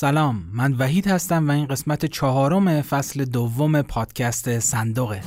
سلام من وحید هستم و این قسمت چهارم فصل دوم پادکست صندوقه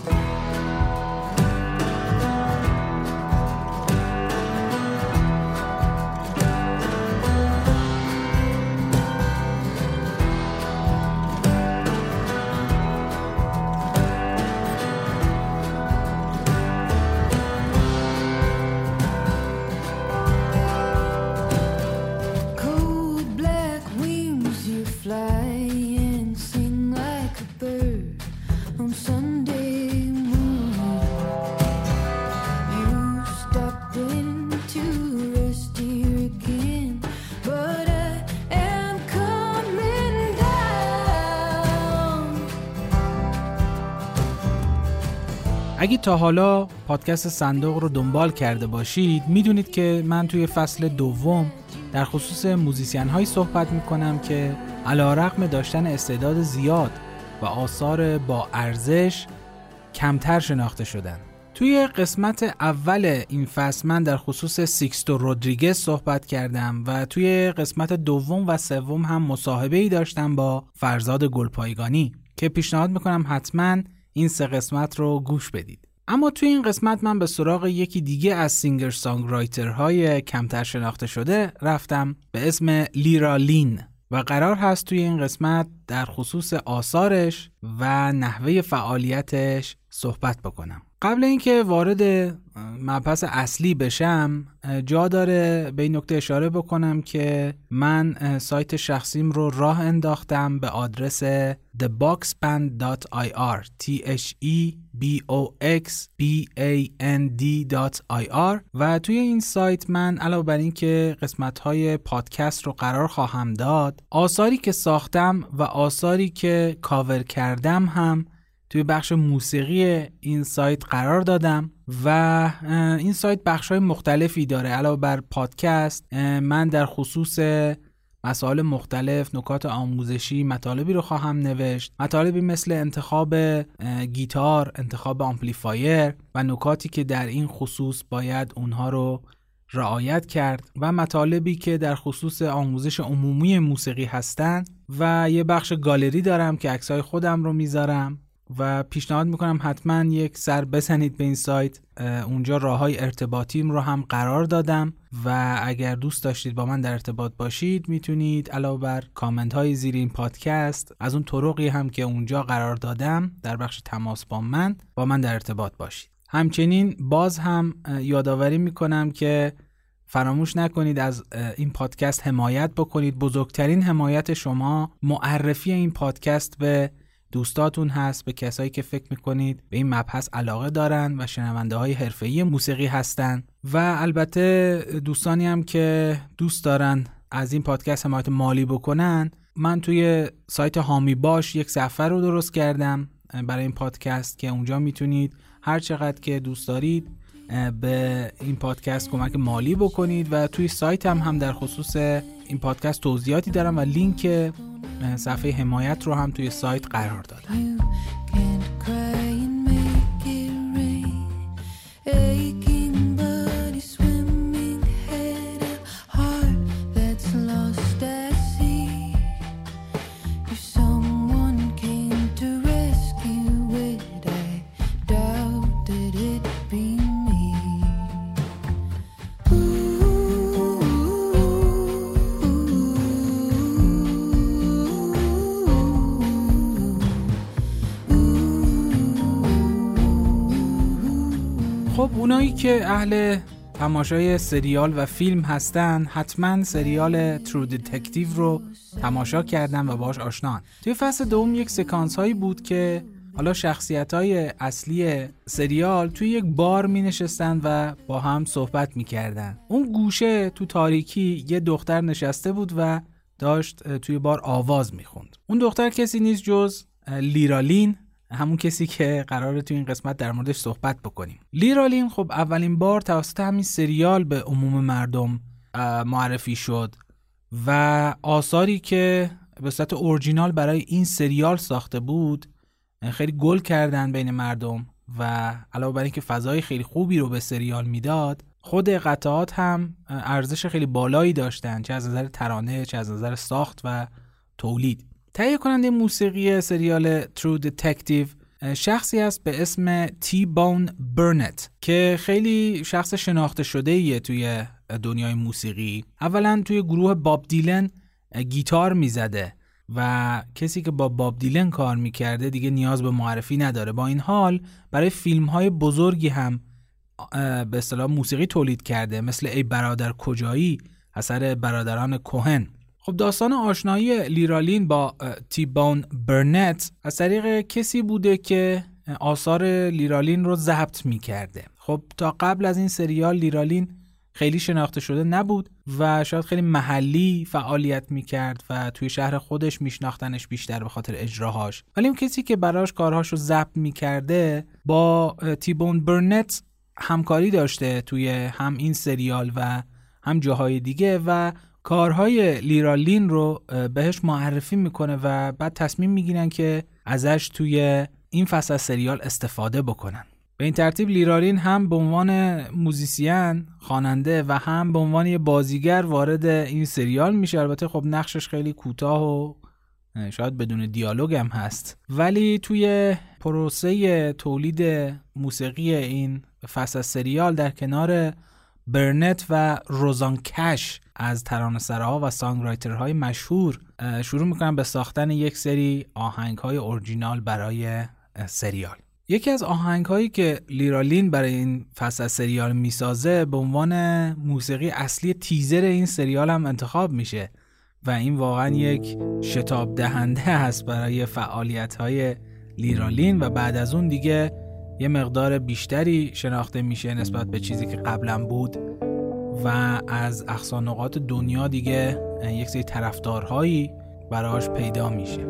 تا حالا پادکست صندوق رو دنبال کرده باشید می‌دونید که من توی فصل دوم در خصوص موزیسین هایی صحبت می‌کنم که علی رغم داشتن استعداد زیاد و آثار با ارزش کمتر شناخته شدن. توی قسمت اول این فصل من در خصوص سیکستو رودریگز صحبت کردم و توی قسمت دوم و سوم هم مصاحبه ای داشتم با فرزاد گلپایگانی که پیشنهاد می‌کنم حتما این سه قسمت رو گوش بدید. اما توی این قسمت من به سراغ یکی دیگه از سینگر سانگ رایتر های کمتر شناخته شده رفتم به اسم لیرا لین و قرار هست توی این قسمت در خصوص آثارش و نحوه فعالیتش صحبت بکنم. قبل اینکه وارد مبحث اصلی بشم جا داره به این نکته اشاره بکنم که من سایت شخصیم رو راه انداختم به آدرس theboxband.ir t h e b o x b a n d.ir و توی این سایت من علاوه بر اینکه قسمت های پادکست رو قرار خواهم داد آثاری که ساختم و آثاری که کاور کردم هم توی بخش موسیقی این سایت قرار دادم و این سایت بخش های مختلفی داره. علاوه بر پادکست من در خصوص مسائل مختلف نکات آموزشی مطالبی رو خواهم نوشت. مطالبی مثل انتخاب گیتار انتخاب آمپلیفایر و نکاتی که در این خصوص باید اونها رو رعایت کرد و مطالبی که در خصوص آموزش عمومی موسیقی هستند و یه بخش گالری دارم که عکسای خودم رو می‌ذارم. و پیشنهاد می‌کنم حتما یک سر بزنید به این سایت اونجا راه های ارتباطیم رو هم قرار دادم و اگر دوست داشتید با من در ارتباط باشید می‌تونید علاوه بر کامنت های زیر این پادکست از اون طرقی هم که اونجا قرار دادم در بخش تماس با من با من در ارتباط باشید. همچنین باز هم یادآوری می‌کنم که فراموش نکنید از این پادکست حمایت بکنید. بزرگترین حمایت شما معرفی این پادکست به دوستاتون هست به کسایی که فکر می‌کنید به این مبحث علاقه دارن و شنونده های حرفه‌ای موسیقی هستن. و البته دوستانی هم که دوست دارن از این پادکست حمایت مالی بکنن من توی سایت هامی باش یک صفحه رو درست کردم برای این پادکست که اونجا می‌تونید هر چقدر که دوست دارید به این پادکست کمک مالی بکنید و توی سایت هم هم در خصوص این پادکست توضیحاتی دارم و لینک صفحه حمایت رو هم توی سایت قرار دادم. اونایی که اهل تماشای سریال و فیلم هستن حتما سریال True Detective رو تماشا کردن و باش آشنان توی فصل دوم یک سکانس هایی بود که حالا شخصیت های اصلی سریال توی یک بار می نشستن و با هم صحبت می کردن. اون گوشه تو تاریکی یه دختر نشسته بود و داشت توی بار آواز می خوند. اون دختر کسی نیست جز لیرا لین همون کسی که قراره تو این قسمت در موردش صحبت بکنیم. لیرالین خب اولین بار توسط همین سریال به عموم مردم معرفی شد و آثاری که به صورت اورجینال برای این سریال ساخته بود خیلی گل کردن بین مردم و علاوه بر اینکه فضای خیلی خوبی رو به سریال می‌داد خود قطعات هم ارزش خیلی بالایی داشتن چه از نظر ترانه چه از نظر ساخت و تولید. تهیه کننده موسیقی سریال True Detective شخصی است به اسم تی بون برنت که خیلی شخص شناخته شده ایه توی دنیای موسیقی. اولا توی گروه باب دیلن گیتار می‌زده و کسی که با باب دیلن کار می‌کرده دیگه نیاز به معرفی نداره. با این حال برای فیلم های بزرگی هم به اصطلاح موسیقی تولید کرده مثل ای برادر کجایی اثر برادران کوهن خب داستان آشنایی لیرالین با تیبون برنت از طریق کسی بوده که آثار لیرالین رو ضبط می‌کرده. خب تا قبل از این سریال لیرالین خیلی شناخته شده نبود و شاید خیلی محلی فعالیت می‌کرد و توی شهر خودش میشناختنش بیشتر به خاطر اجراهاش. ولی اون کسی که براش کارهاش رو ضبط می‌کرده با تیبون برنت همکاری داشته توی هم این سریال و هم جاهای دیگه و کارهای لیرالین رو بهش معرفی می‌کنه و بعد تصمیم می‌گیرن که ازش توی این فصل سریال استفاده بکنن. به این ترتیب لیرالین هم به عنوان موزیسین خواننده و هم به عنوان یه بازیگر وارد این سریال میشه. البته خب نقشش خیلی کوتاه و شاید بدون دیالوگ هم هست. ولی توی پروسه تولید موسیقی این فصل سریال در کنار برنت و روزان کش از ترانه‌سراها و سانگرایترهای مشهور شروع می‌کنن به ساختن یک سری آهنگ های اورجینال برای سریال. یکی از آهنگ هایی که لیرالین برای این فصل سریال می‌سازه به عنوان موسیقی اصلی تیزر این سریال هم انتخاب میشه و این واقعا یک شتاب دهنده هست برای فعالیت های لیرالین و بعد از اون دیگه یه مقدار بیشتری شناخته میشه نسبت به چیزی که قبلا بود. و از اقصانقات دنیا دیگه یک سری طرفدارهایی براش پیدا میشه.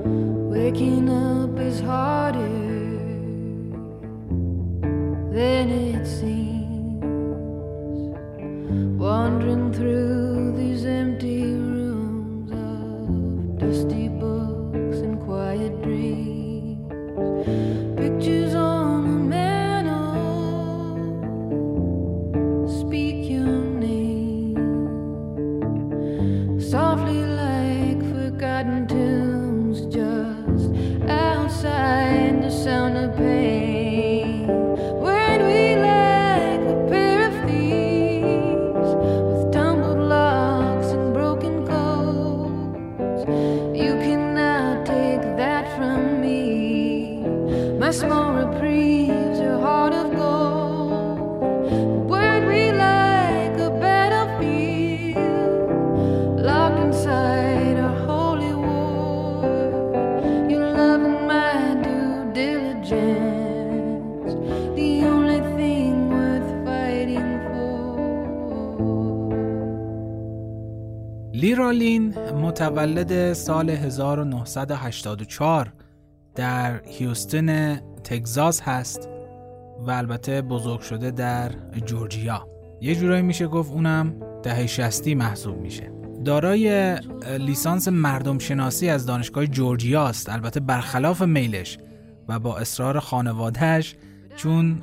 Wandering through these empty rooms of dusty لیرالین متولد سال 1984 در هیوستن تگزاس هست و البته بزرگ شده در جورجیا. یه جورایی میشه گفت اونم دهه شستی محسوب میشه. دارای لیسانس مردم شناسی از دانشگاه جورجیا است البته برخلاف میلش و با اصرار خانوادهش چون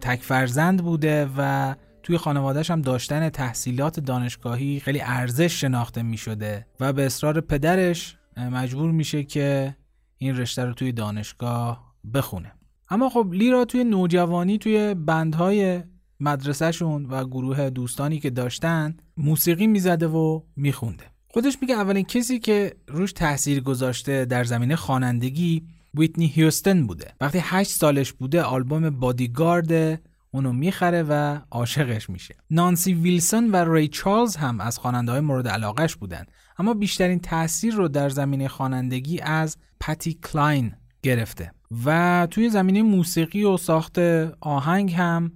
تک فرزند بوده و توی خانوادهش هم داشتن تحصیلات دانشگاهی خیلی ارزش شناخته می شده و به اصرار پدرش مجبور میشه که این رشته رو توی دانشگاه بخونه. اما خب لیرا توی نوجوانی توی بندهای مدرسهشون و گروه دوستانی که داشتن موسیقی می‌زده و میخونده. خودش میگه اولین کسی که روش تاثیر گذاشته در زمینه خوانندگی ویتنی هیوستن بوده. وقتی هشت سالش بوده آلبوم بادیگارد اونو می‌خره و عاشقش میشه. نانسی ویلسون و ری چارلز هم از خواننده های مورد علاقش بودن. اما بیشترین تاثیر رو در زمینه خوانندگی از پتسی کلاین گرفته. و توی زمینه موسیقی و ساخت آهنگ هم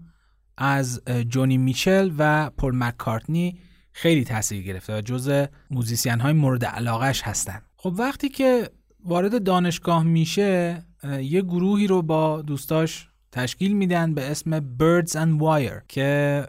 از جونی میچل و پل مکارتنی خیلی تاثیر گرفته و جز موزیسین های مورد علاقش هستن. خب وقتی که وارد دانشگاه میشه یه گروهی رو با دوستاش تشکیل میدن به اسم Birds and Wire که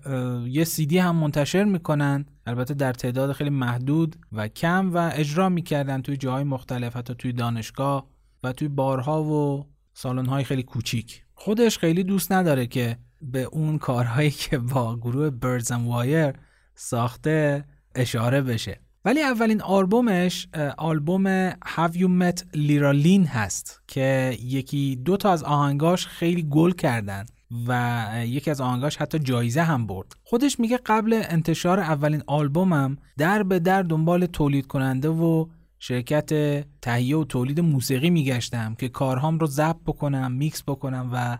یه سیدی هم منتشر می‌کنن. البته در تعداد خیلی محدود و کم و اجرا می‌کردن توی جاهای مختلف حتی توی دانشگاه. و توی بارها و سالن‌های خیلی کوچیک. خودش خیلی دوست نداره که به اون کارهایی که با گروه and Wire ساخته اشاره بشه. ولی اولین آلبومش آلبوم Have You Met Lynn هست که یکی دو تا از آهنگاش خیلی گل کردن و یکی از آهنگاش حتی جایزه هم برد. خودش میگه قبل انتشار اولین آلبومم در به در دنبال تولید کننده و شرکت تهیه و تولید موسیقی میگشتم که کارهام رو ضبط بکنم میکس بکنم و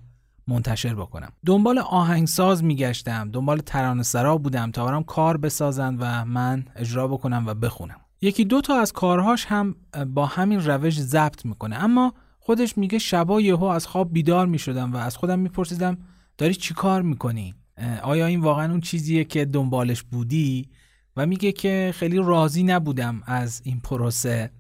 منتشر بکنم دنبال آهنگساز میگشتم دنبال ترانه سرا بودم تا برام کار بسازن و من اجرا بکنم و بخونم یکی دو تا از کارهاش هم با همین روش ضبط می‌کنه اما خودش میگه شبا یهو از خواب بیدار می‌شدم و از خودم میپرسیدم داری چی کار می‌کنی؟ آیا این واقعا اون چیزیه که دنبالش بودی؟ و میگه که خیلی راضی نبودم از این پروسه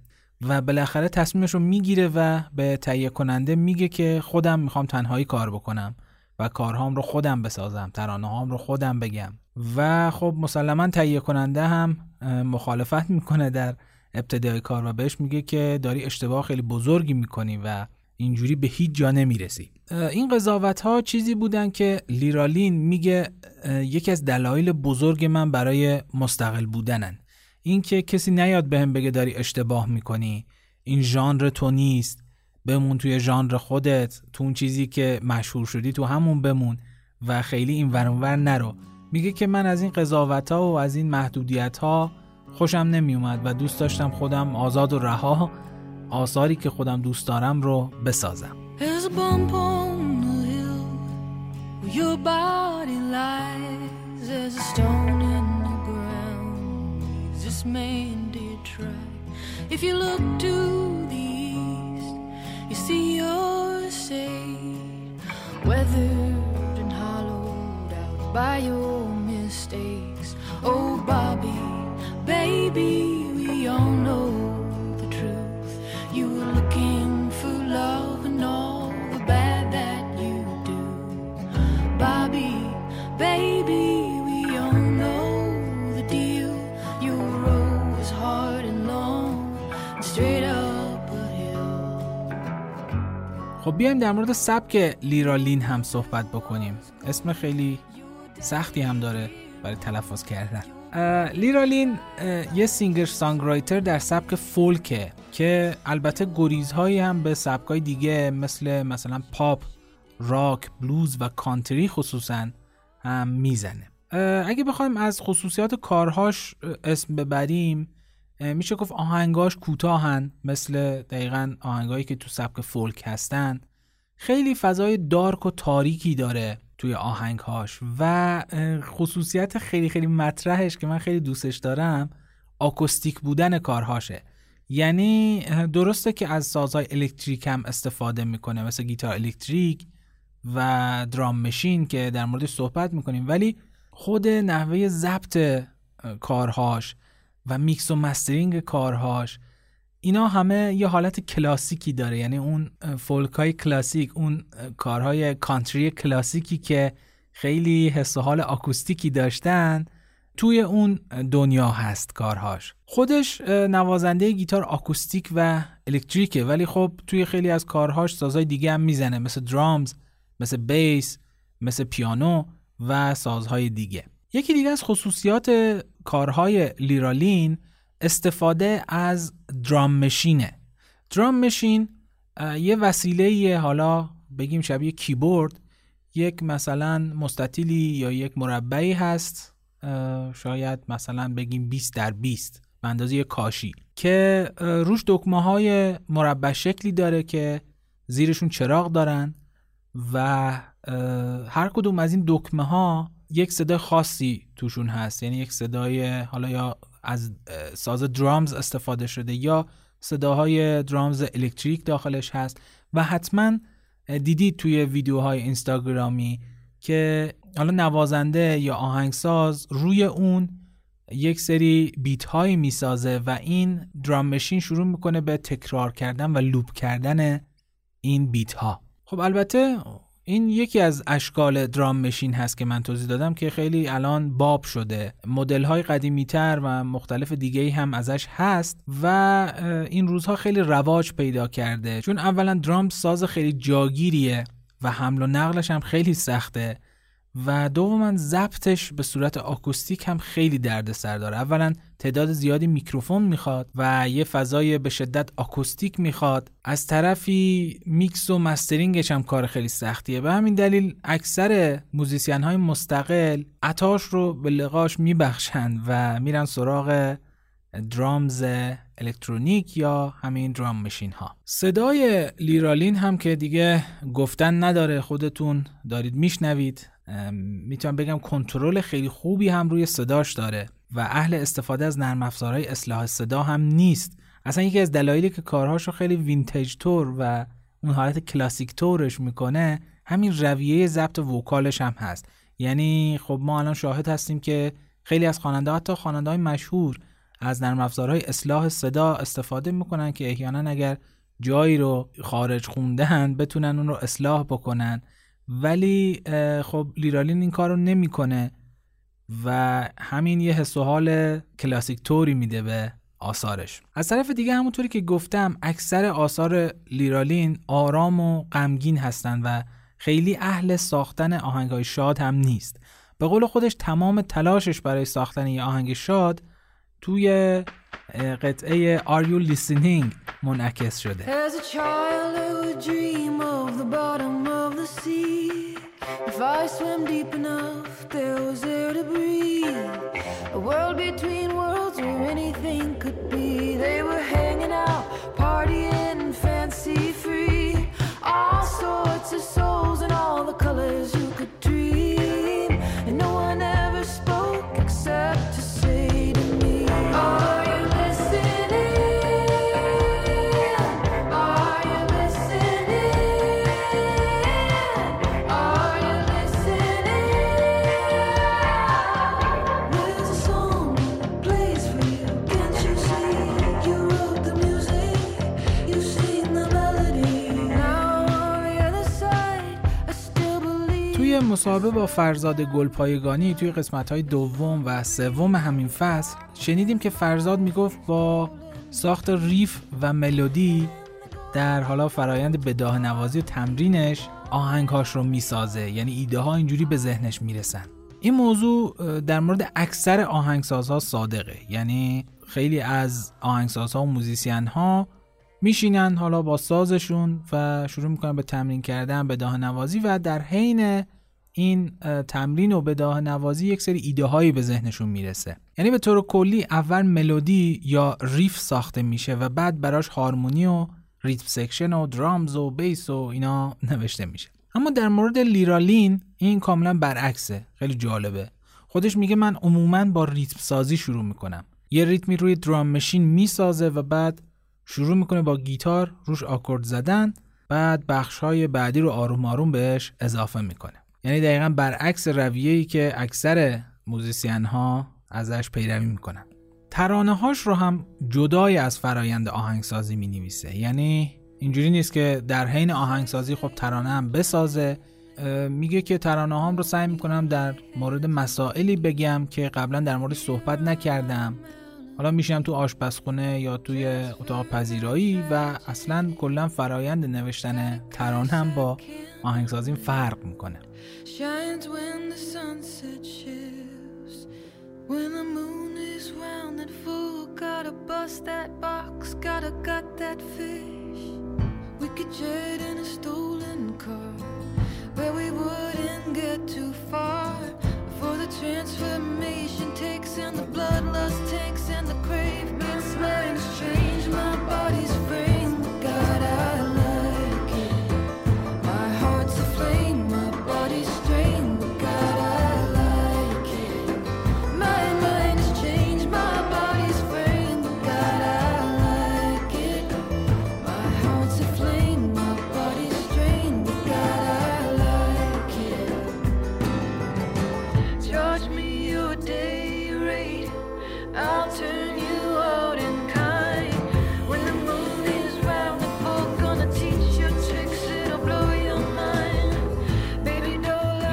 و بالاخره تصمیمش رو می‌گیره و به تهیه کننده میگه که خودم می‌خوام تنهایی کار بکنم و کارهام رو خودم بسازم ترانه هام رو خودم بگم. و خب مسلما تهیه کننده هم مخالفت می‌کنه در ابتدای کار و بهش میگه که داری اشتباه خیلی بزرگی می‌کنی و اینجوری به هیچ جا نمی‌رسی. این قضاوت ها چیزی بودن که لیرالین میگه یکی از دلایل بزرگ من برای مستقل بودنن. اینکه کسی نیاد بهم بگه داری اشتباه می‌کنی این ژانر تو نیست بمون توی ژانر خودت تو اون چیزی که مشهور شدی تو همون بمون و خیلی این ورانور نرو. میگه که من از این قضاوت ها و از این محدودیت ها خوشم نمیومد و دوست داشتم خودم آزاد و رها آثاری که خودم دوست دارم رو بسازم mistakes. Oh, Bobby, baby, we all know خب بیایم در مورد سبک لیرالین هم صحبت بکنیم. اسم خیلی سختی هم داره برای تلفظ کردن. لیرالین یه سینگر سانگرایتر در سبک فولکه که البته گریزهایی هم به سبکای دیگه مثل مثلا پاپ، راک، بلوز و کانتری خصوصا هم می‌زنه. اگه بخوایم از خصوصیات کارهاش اسم ببریم میشه گفت آهنگاش کوتاهن مثل دقیقا آهنگایی که تو سبک فولک هستن. خیلی فضای dark و تاریکی داره توی آهنگهاش و خصوصیت خیلی خیلی مطرحش که من خیلی دوستش دارم آکوستیک بودن کارهاشه. یعنی درسته که از سازهای الکتریک هم استفاده می‌کنه مثل گیتار الکتریک و drum machine که در موردش صحبت می‌کنیم ولی خود نحوه ضبط کارهاش و میکس و mastering کارهاش. اینا همه یه حالت کلاسیکی داره. یعنی اون فولک های کلاسیک اون کارهای کانتری کلاسیکی که خیلی حس و حال آکوستیکی داشتن توی اون دنیا هست کارهاش. خودش نوازنده گیتار آکوستیک و الکتریکه. ولی خب توی خیلی از کارهاش سازهای دیگه هم می‌زنه. مثل درامز مثل بیس مثل پیانو و سازهای دیگه. یکی دیگه از خصوصیات کارهای لیرالین استفاده از درام مشینه. درام مشین یه وسیله حالا بگیم شبیه کیبورد یک مثلا مستطیلی یا یک مربعی هست شاید مثلا بگیم 20 در 20 به اندازه کاشی که روش دکمه های مربع شکلی داره که زیرشون چراغ دارن و هر کدوم از این دکمه ها یک صدای خاصی توشون هست. یعنی یک صدای حالا یا از ساز درامز استفاده شده یا صداهای درامز الکتریک داخلش هست. و حتما دیدید توی ویدیوهای اینستاگرامی که حالا نوازنده یا آهنگساز روی اون یک سری بیت هایی می‌سازه و این درام مشین شروع می‌کنه به تکرار کردن و لوپ کردن این beat ها خب البته این یکی از اشکال drum machine هست که من توضیح دادم که خیلی الان باب شده. مدل های قدیمی تر و مختلف دیگه هم ازش هست و این روزها خیلی رواج پیدا کرده. چون اولا درام ساز خیلی جاگیریه و حمل و نقلش هم خیلی سخته. و دوما ضبطش به صورت آکوستیک هم خیلی دردسر داره. اولا تعداد زیادی میکروفون می‌خواد و یه فضای به شدت آکوستیک می‌خواد. از طرفی میکس و mastering ش هم کار خیلی سختیه. به همین دلیل اکثر موزیسین های مستقل عطاش رو به لقاش میبخشند و میرن سراغ درامز الکترونیک یا همین درام مشین ها صدای لیرالین هم که دیگه گفتن نداره خودتون دارید میشنوید. می‌تونم بگم کنترل خیلی خوبی هم روی صداش داره و اهل استفاده از نرم افزارهای اصلاح صدا هم نیست. اصلا یکی از دلایلی که کارهاشو خیلی وینتج تور و اون حالت کلاسیک تورش می‌کنه همین رویه ضبط وکالش هم هست. یعنی خب ما الان شاهد هستیم که خیلی از خواننده حتی خواننده های مشهور از نرم افزارهای اصلاح صدا استفاده می‌کنن که احیانا اگر جایی رو خارج خوندن بتونن اون رو اصلاح بکنن. ولی خب لیرالین این کار رو نمی‌کنه و همین یه حس و حال کلاسیک توری میده به آثارش. از طرف دیگه همونطوری که گفتم اکثر آثار لیرالین آرام و غمگین هستند و خیلی اهل ساختن آهنگای شاد هم نیست. به قول خودش تمام تلاشش برای ساختن یه آهنگ شاد توی قطعه Are You Listening منعکس شده As a child I would dream of the bottom of the sea If I swam deep enough there was air to breathe A world between worlds where anything could be They were hanging out, partying, مصاحبه با فرزاد گلپایگانی توی قسمت های دوم و سوم همین فصل. شنیدیم که فرزاد می‌گفت با ساخت ریف و ملودی در حالا فرایند بداه نوازی و تمرینش آهنگهاش رو می‌سازه. یعنی ایده ها اینجوری به ذهنش می‌رسن. این موضوع در مورد اکثر آهنگسازها صادقه. یعنی خیلی از آهنگسازها و موزیسین ها میشینن حالا با سازشون و شروع می‌کنن به تمرین کردن بداه نوازی و در حین این تمرین و بداهه نوازی یک سری ایده هایی به ذهنشون می‌رسه. یعنی به طور کلی اول ملودی یا riff ساخته میشه و بعد براش هارمونی و rhythm section و drums و bass و اینا نوشته میشه. اما در مورد لیرا لین این کاملا برعکسه. خیلی جالبه. خودش میگه من عموما با ریتم سازی شروع می‌کنم. یه ریتمی روی drum machine می‌سازه و بعد شروع می‌کنه با گیتار روش آکورد زدن بعد بخش های بعدی رو آروم آروم بهش اضافه می‌کنه. یعنی دقیقا برعکس رویه‌ای که اکثر موزیسین ها ازش پیروی می‌کنن. ترانه هاش رو هم جدای از فرایند آهنگسازی می نویسه یعنی اینجوری نیست که در حین آهنگسازی خب ترانه هم بسازه. میگه که ترانه هام رو سعی می‌کنم در مورد مسائلی بگم که قبلا در مورد صحبت نکردم. حالا میشم تو آشپزخونه یا توی اتاق پذیرایی و اصلا کلا فرایند نوشتن ترانه هم با آهنگسازیم فرق میکنه shines when the sunset shifts. When the moon is round and full, gotta bust that box, gotta gut that fish. We could jet in a stolen car, where we wouldn't get too far. For the transformation takes and the bloodlust takes and the crave makes minds change. My body's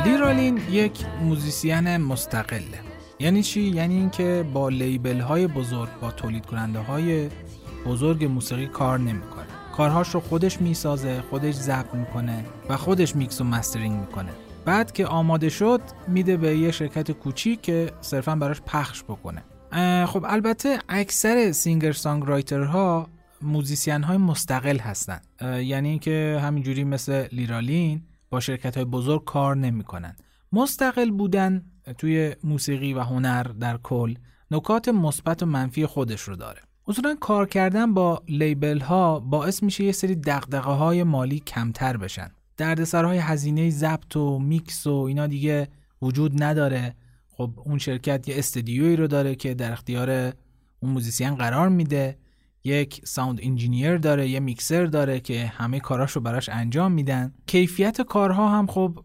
لیرا لین یک موزیسین مستقله. یعنی چی؟ یعنی اینکه با label های بزرگ با تولید کننده های بزرگ موسیقی کار نمی‌کنه. کارهاش رو خودش می‌سازه خودش ضبط می‌کنه و خودش میکس و mastering می‌کنه. بعد که آماده شد میده به یه شرکت کوچیک که صرفا براش پخش بکنه. خب البته اکثر singer-songwriter ها موزیسین های مستقل هستن. یعنی اینکه همینجوری مثل لیرا لین با شرکت های بزرگ کار نمی‌کنن. مستقل بودن توی موسیقی و هنر در کل نکات مثبت و منفی خودش رو داره. اصولا کار کردن با label ها باعث میشه یه سری دغدغه های مالی کمتر بشن. دردسرهای هزینه ضبط و میکس و اینا دیگه وجود نداره. خب اون شرکت یه استودیویی رو داره که در اختیار اون موزیسین قرار میده. یک sound engineer داره یه میکسر داره که همه کاراش رو براش انجام میدن. کیفیت کارها هم خب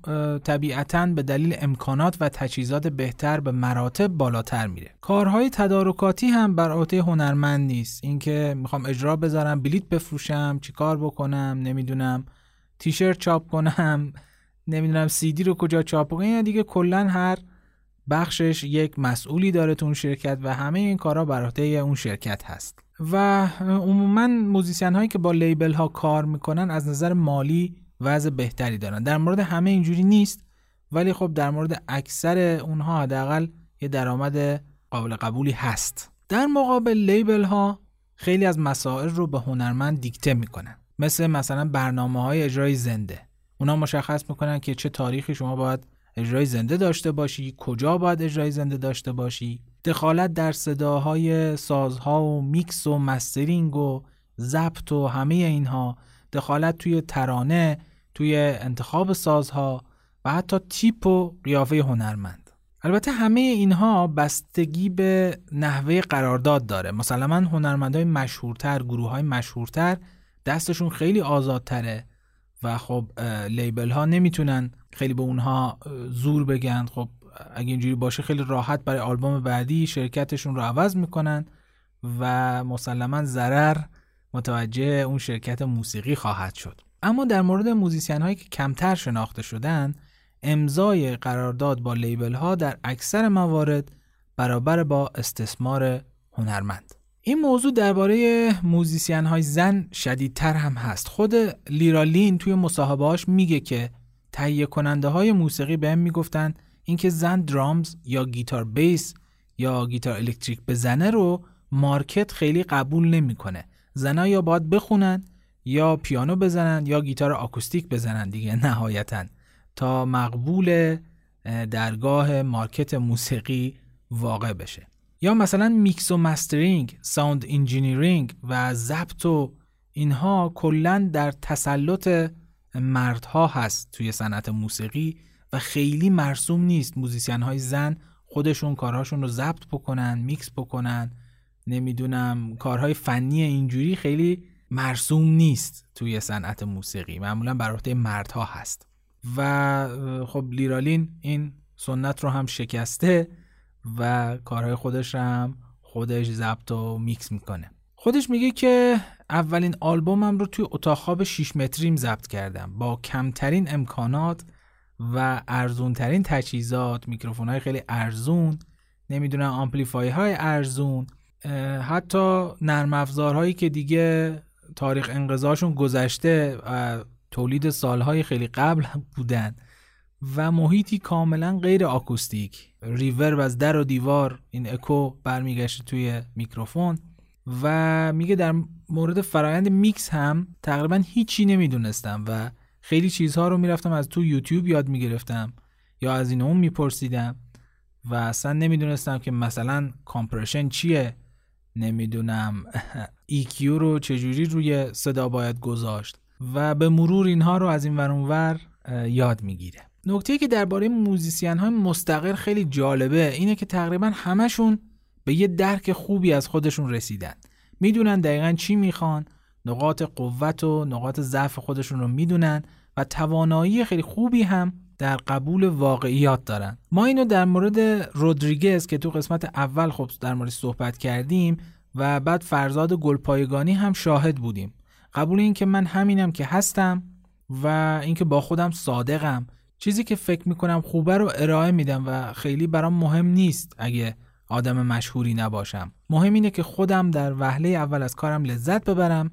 طبیعتا به دلیل امکانات و تجهیزات بهتر به مراتب بالاتر میره. کارهای تدارکاتی هم بر عهده هنرمند نیست. اینکه می‌خوام اجرا بذارم بلیت بفروشم چیکار بکنم نمی‌دونم تیشرت چاپ کنم نمی‌دونم سیدی رو کجا چاپ کنم. یا دیگه کلا هر بخشش یک مسئولی داره تو اون شرکت و همه این کارها بر عهده اون شرکت هست. و عموما موزیسین هایی که با لیبل ها کار می‌کنن از نظر مالی وضع بهتری دارن. در مورد همه اینجوری نیست ولی خب در مورد اکثر اونها حداقل یه درآمد قابل قبولی هست. در مقابل label ها خیلی از مسائل رو به هنرمند دیکته می‌کنن. مثل مثلا برنامه های اجرای زنده. اونا مشخص می‌کنن که چه تاریخی شما باید اجرای زنده داشته باشی کجا باید اجرای زنده داشته باشی. دخالت در صداهای سازها و میکس و mastering و ضبط و همه اینها دخالت توی ترانه توی انتخاب سازها و حتی تیپ و قیافه هنرمند. البته همه اینها بستگی به نحوه قرارداد داره. مثلا هنرمندهای مشهورتر گروه های مشهورتر دستشون خیلی آزادتره و خب لیبل ها نمی‌تونن خیلی به اونها زور بگن. خب اگه اینجوری باشه خیلی راحت برای آلبوم بعدی شرکتشون رو عوض می‌کنن و مسلما ضرر متوجه اون شرکت موسیقی خواهد شد. اما در مورد موزیسین هایی که کمتر شناخته شدن امضای قرارداد با label ها در اکثر موارد برابر با استثمار هنرمند. این موضوع درباره موزیسین های زن شدیدتر هم هست. خود لیرا لین توی مصاحبه‌هاش میگه که تهیه کننده های موسیقی بهم می‌گفتن اینکه زن drums یا گیتار bass یا گیتار الکتریک بزنه رو market خیلی قبول نمی‌کنه. زنها یا باید بخونن یا پیانو بزنن یا گیتار آکوستیک بزنن دیگه نهایتا. تا مقبول درگاه market موسیقی واقع بشه. یا مثلا میکس و mastering sound engineering و ضبط و اینها کلا در تسلط مردها هست توی صنعت موسیقی. خیلی مرسوم نیست. موزیسین های زن خودشون کارهاشون رو ضبط بکنن میکس بکنن. نمی‌دونم کارهای فنی اینجوری خیلی مرسوم نیست توی صنعت موسیقی. معمولا بر عهده مردها هست. و خب لیرا لین این سنت رو هم شکسته و کارهای خودش هم خودش ضبط و میکس می‌کنه. خودش میگه که اولین آلبومم رو توی اتاق خواب 6 متریم ضبط کردم. با کمترین امکانات و ارزونترین تجهیزات میکروفون های خیلی ارزون نمی‌دونم amplifier های ارزون حتی نرم افزارهایی که دیگه تاریخ انقضاشون گذشته و تولید سالهای خیلی قبل بودن و محیطی کاملا غیر آکوستیک. reverb از در و دیوار این اکو برمیگشته توی میکروفون و میگه در مورد فرایند میکس هم تقریبا هیچی نمی‌دونستم و خیلی چیزها رو می‌رفتم از تو یوتیوب یاد می‌گرفتم یا از این اون میپرسیدم و اصلا نمی‌دونستم که مثلا compression چیه. نمی‌دونم EQ رو چجوری روی صدا باید گذاشت و به مرور اینها رو از این ور یاد می‌گیره. نکته که درباره موزیسین های مستقل خیلی جالبه اینه که تقریبا همشون به یه درک خوبی از خودشون رسیدن. می‌دونن دقیقا چی می‌خوان نقاط قوت و نقاط ضعف خودشون رو می‌دونن و توانایی خیلی خوبی هم در قبول واقعیات دارن. ما اینو در مورد رودریگز که تو قسمت اول خب در مورد صحبت کردیم و بعد فرزاد گلپایگانی هم شاهد بودیم. قبول این که من همینم که هستم و اینکه با خودم صادقم. چیزی که فکر می‌کنم خوبه رو ارائه میدم و خیلی برام مهم نیست اگه آدم مشهوری نباشم. مهم اینه که خودم در وهله اول از کارم لذت ببرم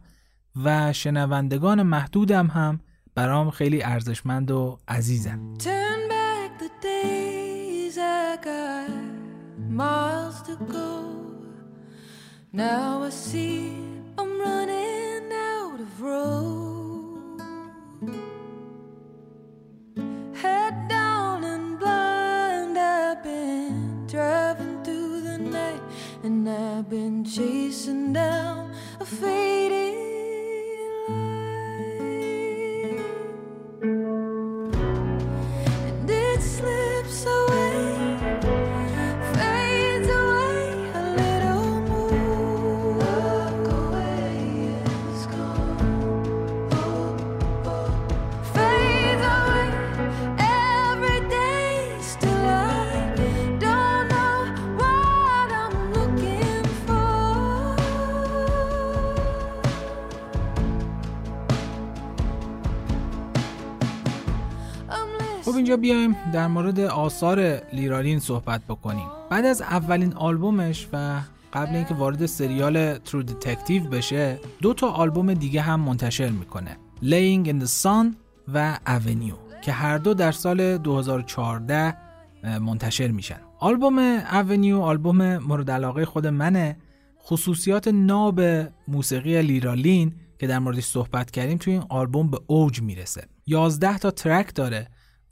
و شنوندگان محدودم هم برام خیلی ارزشمند و عزیزن and I've been chasing down a fading بیایم در مورد آثار لیرا لین صحبت بکنیم. بعد از اولین آلبومش و قبل اینکه وارد سریال True Detective بشه دو تا آلبوم دیگه هم منتشر می‌کنه. Laying in the Sun و Avenue که هر دو در سال 2014 منتشر میشن. آلبوم Avenue آلبوم مورد علاقه خود منه. خصوصیات ناب موسیقی لیرا لین که در موردش صحبت کردیم توی این آلبوم به اوج می‌رسه. 11 تا track داره.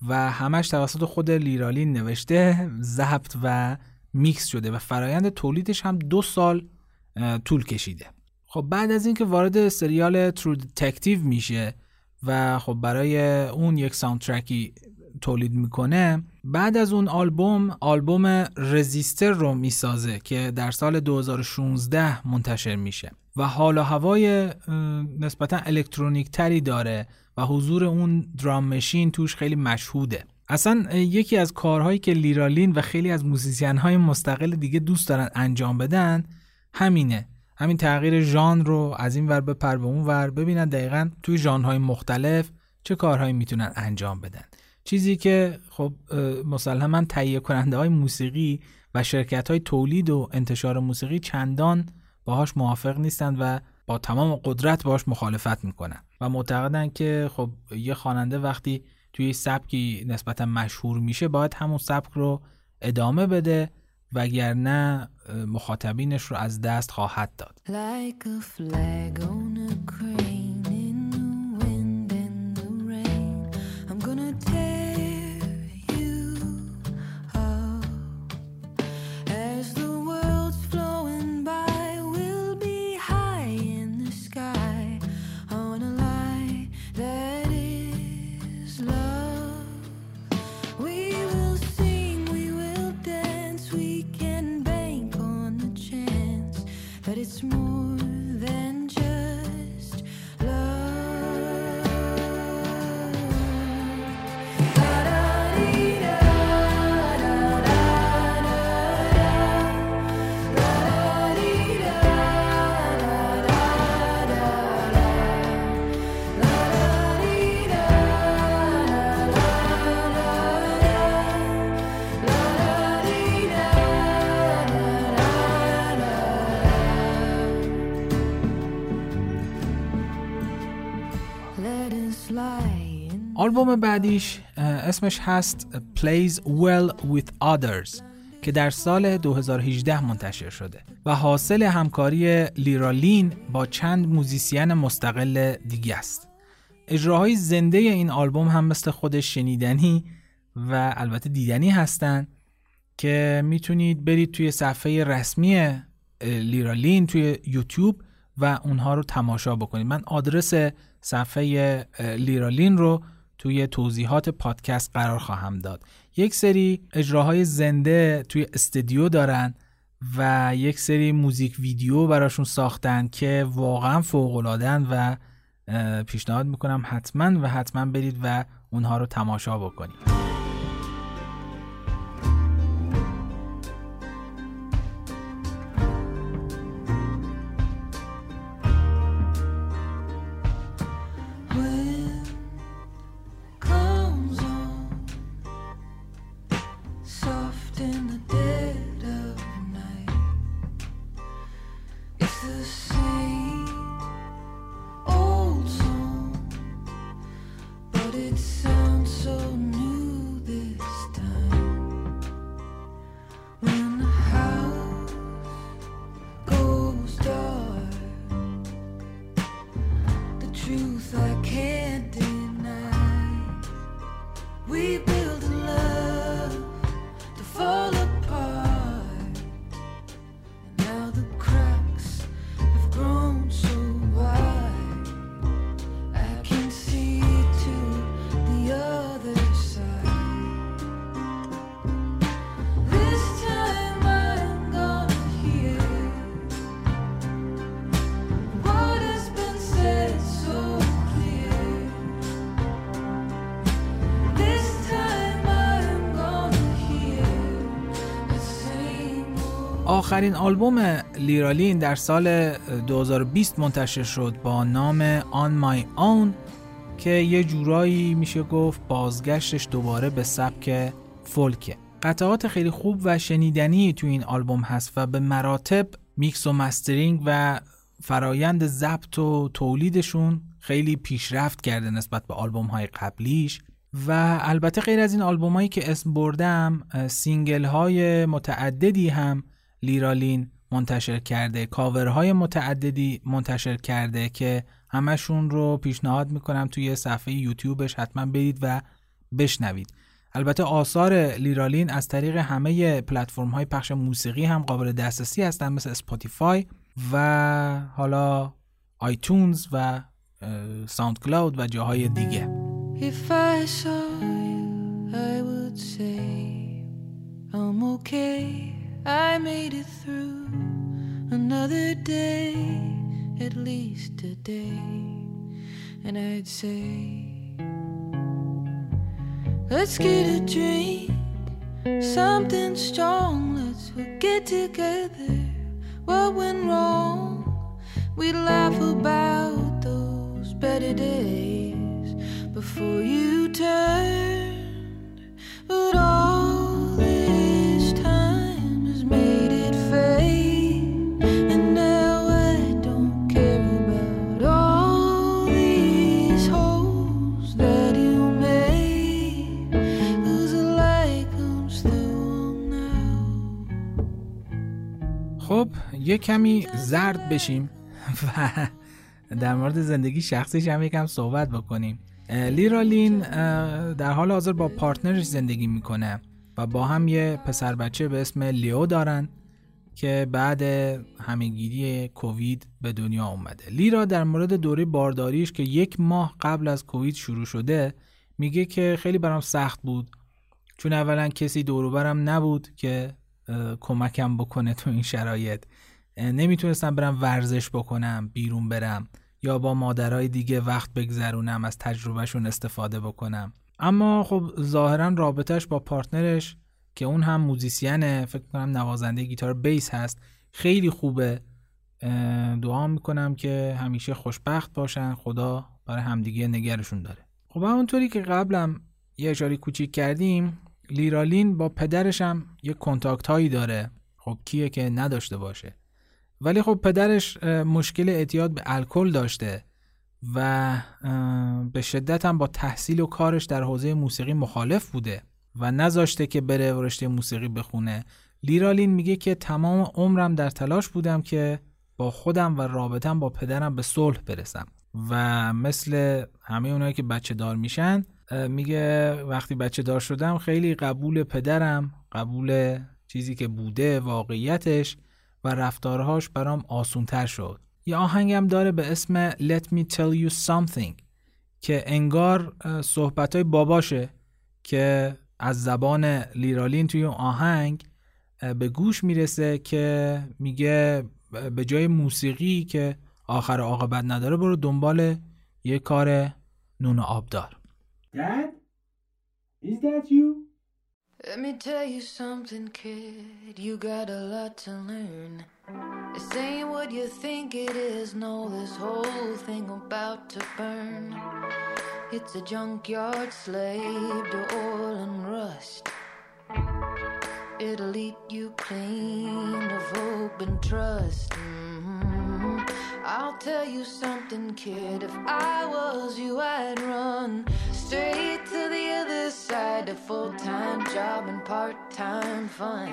و همش توسط خود لیرا لین نوشته ضبط و میکس شده و فرایند تولیدش هم دو سال طول کشیده. خب بعد از اینکه وارد سریال True Detective میشه و خب برای اون یک soundtrack ی تولید می‌کنه بعد از اون آلبوم آلبوم Resistor رو می‌سازه که در سال 2016 منتشر میشه و حال و هوای نسبتا الکترونیک تری داره حضور اون درام مشین توش خیلی مشهوده. اصلا یکی از کارهایی که لیرالین و خیلی از موزیسین های مستقل دیگه دوست دارن انجام بدن همینه. همین تغییر ژانر رو از این ور بپر به اون ور ببینن دقیقا توی ژانرهای مختلف چه کارهایی می‌تونن انجام بدن. چیزی که خب مسلما تهیه کننده های موسیقی و شرکت های تولید و انتشار موسیقی چندان باهاش موافق نیستند و با تمام قدرت باهاش مخالفت می‌کنن. و معتقدن که خب یه خواننده وقتی توی سبکی نسبتا مشهور میشه باید همون سبک رو ادامه بده وگرنه مخاطبینش رو از دست خواهد داد. Like آلبوم بعدیش اسمش هست Plays Well With Others که در سال 2018 منتشر شده و حاصل همکاری لیرالین با چند موزیسین مستقل دیگه است. اجراهای زنده این آلبوم هم مثل خودش شنیدنی و البته دیدنی هستن که می‌تونید برید توی صفحه رسمی لیرالین توی یوتیوب و اونها رو تماشا بکنید من آدرس صفحه لیرالین رو توی توضیحات پادکست قرار خواهم داد. یک سری اجراهای زنده توی استودیو دارن و یک سری موزیک ویدیو براشون ساختن که واقعا فوق‌العاده‌اند و پیشنهاد می‌کنم حتما و حتما برید و اونها رو تماشا بکنید. Truth I can't deny. We آخرین آلبوم لیرا لین در سال 2020 منتشر شد با نام On My Own که یه جورایی میشه گفت بازگشتش دوباره به سبک فولکه. قطعات خیلی خوب و شنیدنی تو این آلبوم هست و به مراتب میکس و mastering و فرایند ضبط و تولیدشون خیلی پیشرفت کرده نسبت به آلبوم های قبلیش. و البته غیر از این آلبوم هایی که اسم بردم single های متعددی هم لیرا لین منتشر کرده. کاورهای متعددی منتشر کرده که همشون رو پیشنهاد می‌کنم توی صفحه یوتیوبش حتما برید و بشنوید. البته آثار لیرا لین از طریق همه پلتفرم های پخش موسیقی هم قابل دسترسی هستن مثل اسپاتیفای و حالا آیتونز و ساوند کلاود و جاهای دیگه. I made it through another day, at least today. And I'd say, Let's get a drink, something strong. Let's get together. What went wrong? We laugh about those better days before you turned. But all یه کمی زرد بشیم و در مورد زندگی شخصیش هم یکم صحبت بکنیم. لیرالین در حال حاضر با پارتنرش زندگی می‌کنه و با هم یه پسر بچه به اسم لیو دارن که بعد همهگیری کووید به دنیا اومده. لیرا در مورد دوره بارداریش که یک ماه قبل از کووید شروع شده میگه که خیلی برام سخت بود. چون اولا کسی دوروبرم نبود که کمکم بکنه تو این شرایط. نمی‌تونستم برم ورزش بکنم بیرون برم یا با مادرای دیگه وقت بگذرونم از تجربهشون استفاده بکنم. اما خب ظاهرا رابطهش با پارتنرش که اون هم موزیسینه فکر کنم نوازنده گیتار بیس هست خیلی خوبه. دعا می‌کنم که همیشه خوشبخت باشن خدا برای همدیگه نگرشون داره. خب همونطوری که قبلم یه اشاره کوچیک کردیم لیرالین با پدرش هم یه کنتاکت هایی داره. خب کیه که نداشته باشه. ولی خب پدرش مشکل اعتیاد به الکل داشته و به شدت هم با تحصیل و کارش در حوزه موسیقی مخالف بوده و نذاشته که بره و رشته موسیقی بخونه. لیرالین میگه که تمام عمرم در تلاش بودم که با خودم و رابطم با پدرم به صلح برسم. و مثل همه اونایی که بچه دار میشن میگه وقتی بچه دار شدم خیلی قبول پدرم قبول چیزی که بوده واقعیتش و رفتارهاش برام آسونتر شد یه آهنگم داره به اسم Let me tell you something که انگار صحبت باباشه که از زبان لیرالین توی اون آهنگ به گوش می‌رسه که میگه به جای موسیقی که آخر عاقبت نداره برو دنبال یه کار نون آبدار Dad? Is that you? Let me tell you something, kid. You got a lot to learn. This ain't what you think it is. No, this whole thing about to burn. It's a junkyard slave to oil and rust. It'll eat you clean of hope and trust. Mhm. I'll tell you something, kid. If I was you, I'd run straight to the other side. A full time job and part time fun.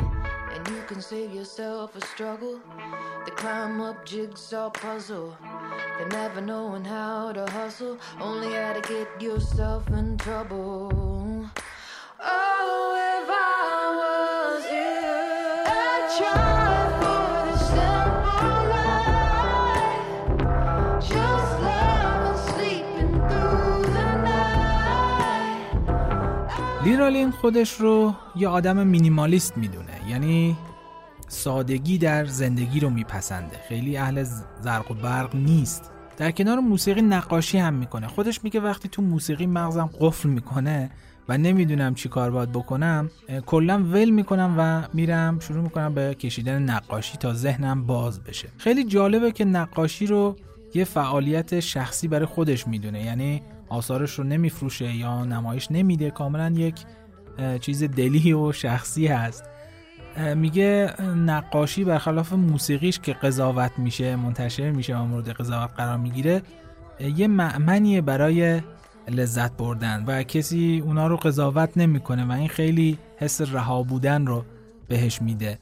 and you can save yourself a struggle. The climb up jigsaw puzzle, the never knowing how to hustle, only how to get yourself in trouble. لیرالین خودش رو یه آدم مینیمالیست می‌دونه. یعنی سادگی در زندگی رو میپسنده. خیلی اهل زرق و برق نیست. در کنار موسیقی نقاشی هم می‌کنه. خودش میگه وقتی تو موسیقی مغزم قفل می‌کنه و نمی‌دونم چی کار باید بکنم کلا ول می‌کنم و میرم شروع می‌کنم به کشیدن نقاشی تا ذهنم باز بشه. خیلی جالبه که نقاشی رو یه فعالیت شخصی برای خودش می‌دونه. یعنی آثارش رو نمیفروشه یا نمایش نمیده کاملا یک چیز دلی و شخصی هست. میگه نقاشی برخلاف موسیقیش که قضاوت میشه منتشر میشه و مورد قضاوت قرار می‌گیره یه معمنیه برای لذت بردن و کسی اونا رو قضاوت نمی‌کنه و این خیلی حس رها بودن رو بهش میده.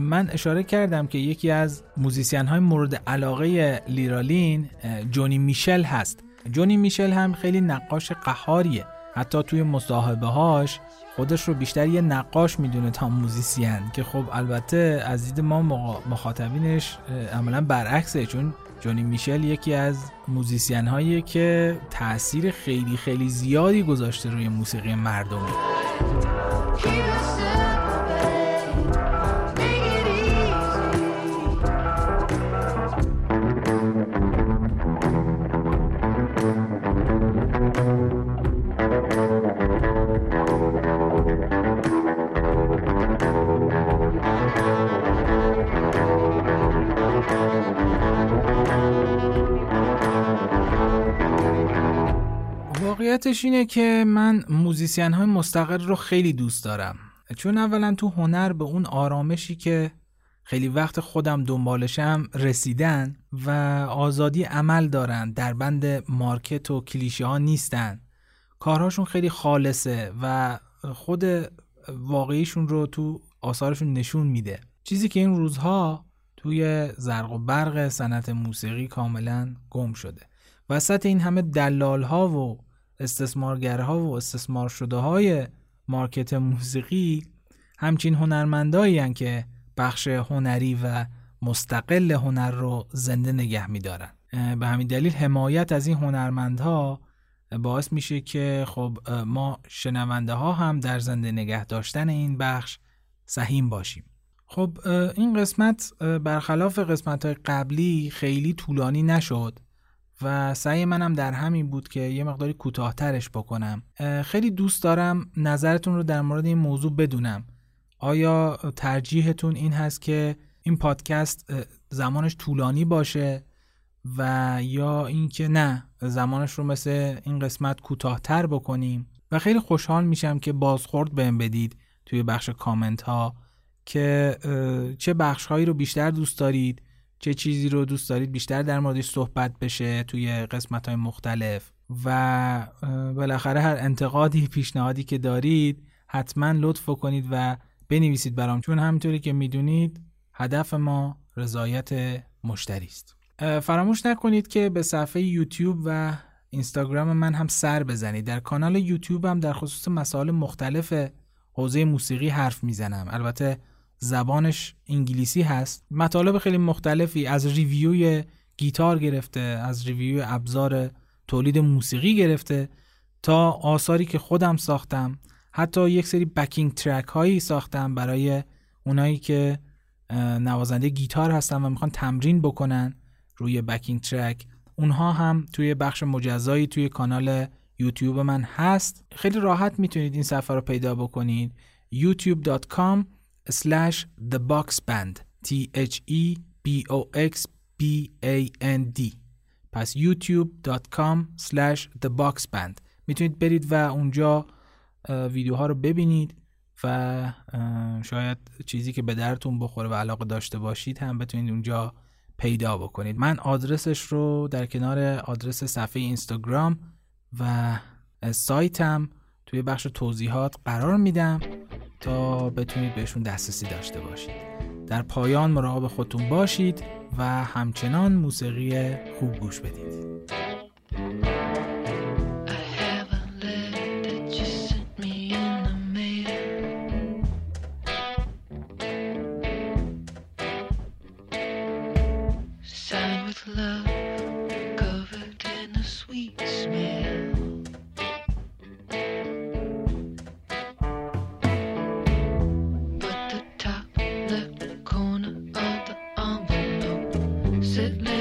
من اشاره کردم که یکی از موزیسین های مورد علاقه لیرالین جونی میشل هست. جونی میشل هم خیلی نقاش قهاریه. حتی توی مصاحبه هاش خودش رو بیشتر یه نقاش می‌دونه تا موزیسین که خب البته از دید ما مخاطبینش عملا برعکسه چون جونی میشل یکی از موزیسین هایی که تاثیر خیلی خیلی زیادی گذاشته روی موسیقی مردمی واقعیتش اینه که من موزیسین های مستقل رو خیلی دوست دارم. چون اولا تو هنر به اون آرامشی که خیلی وقت خودم دنبالشم رسیدن و آزادی عمل دارن در بند مارکت و کلیشه ها نیستن. کارهاشون خیلی خالصه و خود واقعیشون رو تو آثارشون نشون میده. چیزی که این روزها توی زرق و برق صنعت موسیقی کاملا گم شده. وسط این همه دلال ها و استثمارگرها و استثمار شده های مارکت موسیقی همچین هنرمندایی که بخش هنری و مستقل هنر رو زنده نگه میدارن. به همین دلیل حمایت از این هنرمندها باعث میشه که خب ما شنونده ها هم در زنده نگه داشتن این بخش سهیم باشیم. خب این قسمت برخلاف قسمت های قبلی خیلی طولانی نشد. و سعی منم در همین بود که یه مقداری کوتاهترش بکنم. خیلی دوست دارم نظرتون رو در مورد این موضوع بدونم. آیا ترجیحتون این هست که این پادکست زمانش طولانی باشه و یا اینکه نه زمانش رو مثل این قسمت کوتاهتر بکنیم؟ و خیلی خوشحال میشم که بازخورد بهم بدید توی بخش کامنت ها که چه بخش هایی رو بیشتر دوست دارید چه چیزی رو دوست دارید بیشتر در موردش صحبت بشه توی قسمت های مختلف و بالاخره هر انتقادی پیشنهادی که دارید حتما لطف کنید و بنویسید برام چون همینطوری که می‌دونید هدف ما رضایت مشتری است. فراموش نکنید که به صفحه یوتیوب و اینستاگرام من هم سر بزنید. در کانال یوتیوب هم در خصوص مسائل مختلف حوزه موسیقی حرف می‌زنم. البته زبانش انگلیسی هست. مطالب خیلی مختلفی از ریویوی گیتار گرفته از ریویوی ابزار تولید موسیقی گرفته تا آثاری که خودم ساختم. حتی یک سری بکینگ ترک هایی ساختم برای اونایی که نوازنده گیتار هستن و می‌خوان تمرین بکنن روی بکینگ ترک اونها هم توی بخش مجزایی توی کانال یوتیوب من هست. خیلی راحت می‌تونید این صفحه رو پیدا بکنید. youtube.com slash theboxband t h e b o x b a n d. پس youtube.com slash theboxband می‌تونید برید و اونجا ویدیوها رو ببینید و شاید چیزی که به درتون بخوره و علاقه داشته باشید هم بتونید اونجا پیدا بکنید. من آدرسش رو در کنار آدرس صفحه اینستاگرام و سایتم توی بخش توضیحات قرار میدم. تا بتونید بهشون دسترسی داشته باشید. در پایان مراقب خودتون باشید و همچنان موسیقی خوب گوش بدید. it live?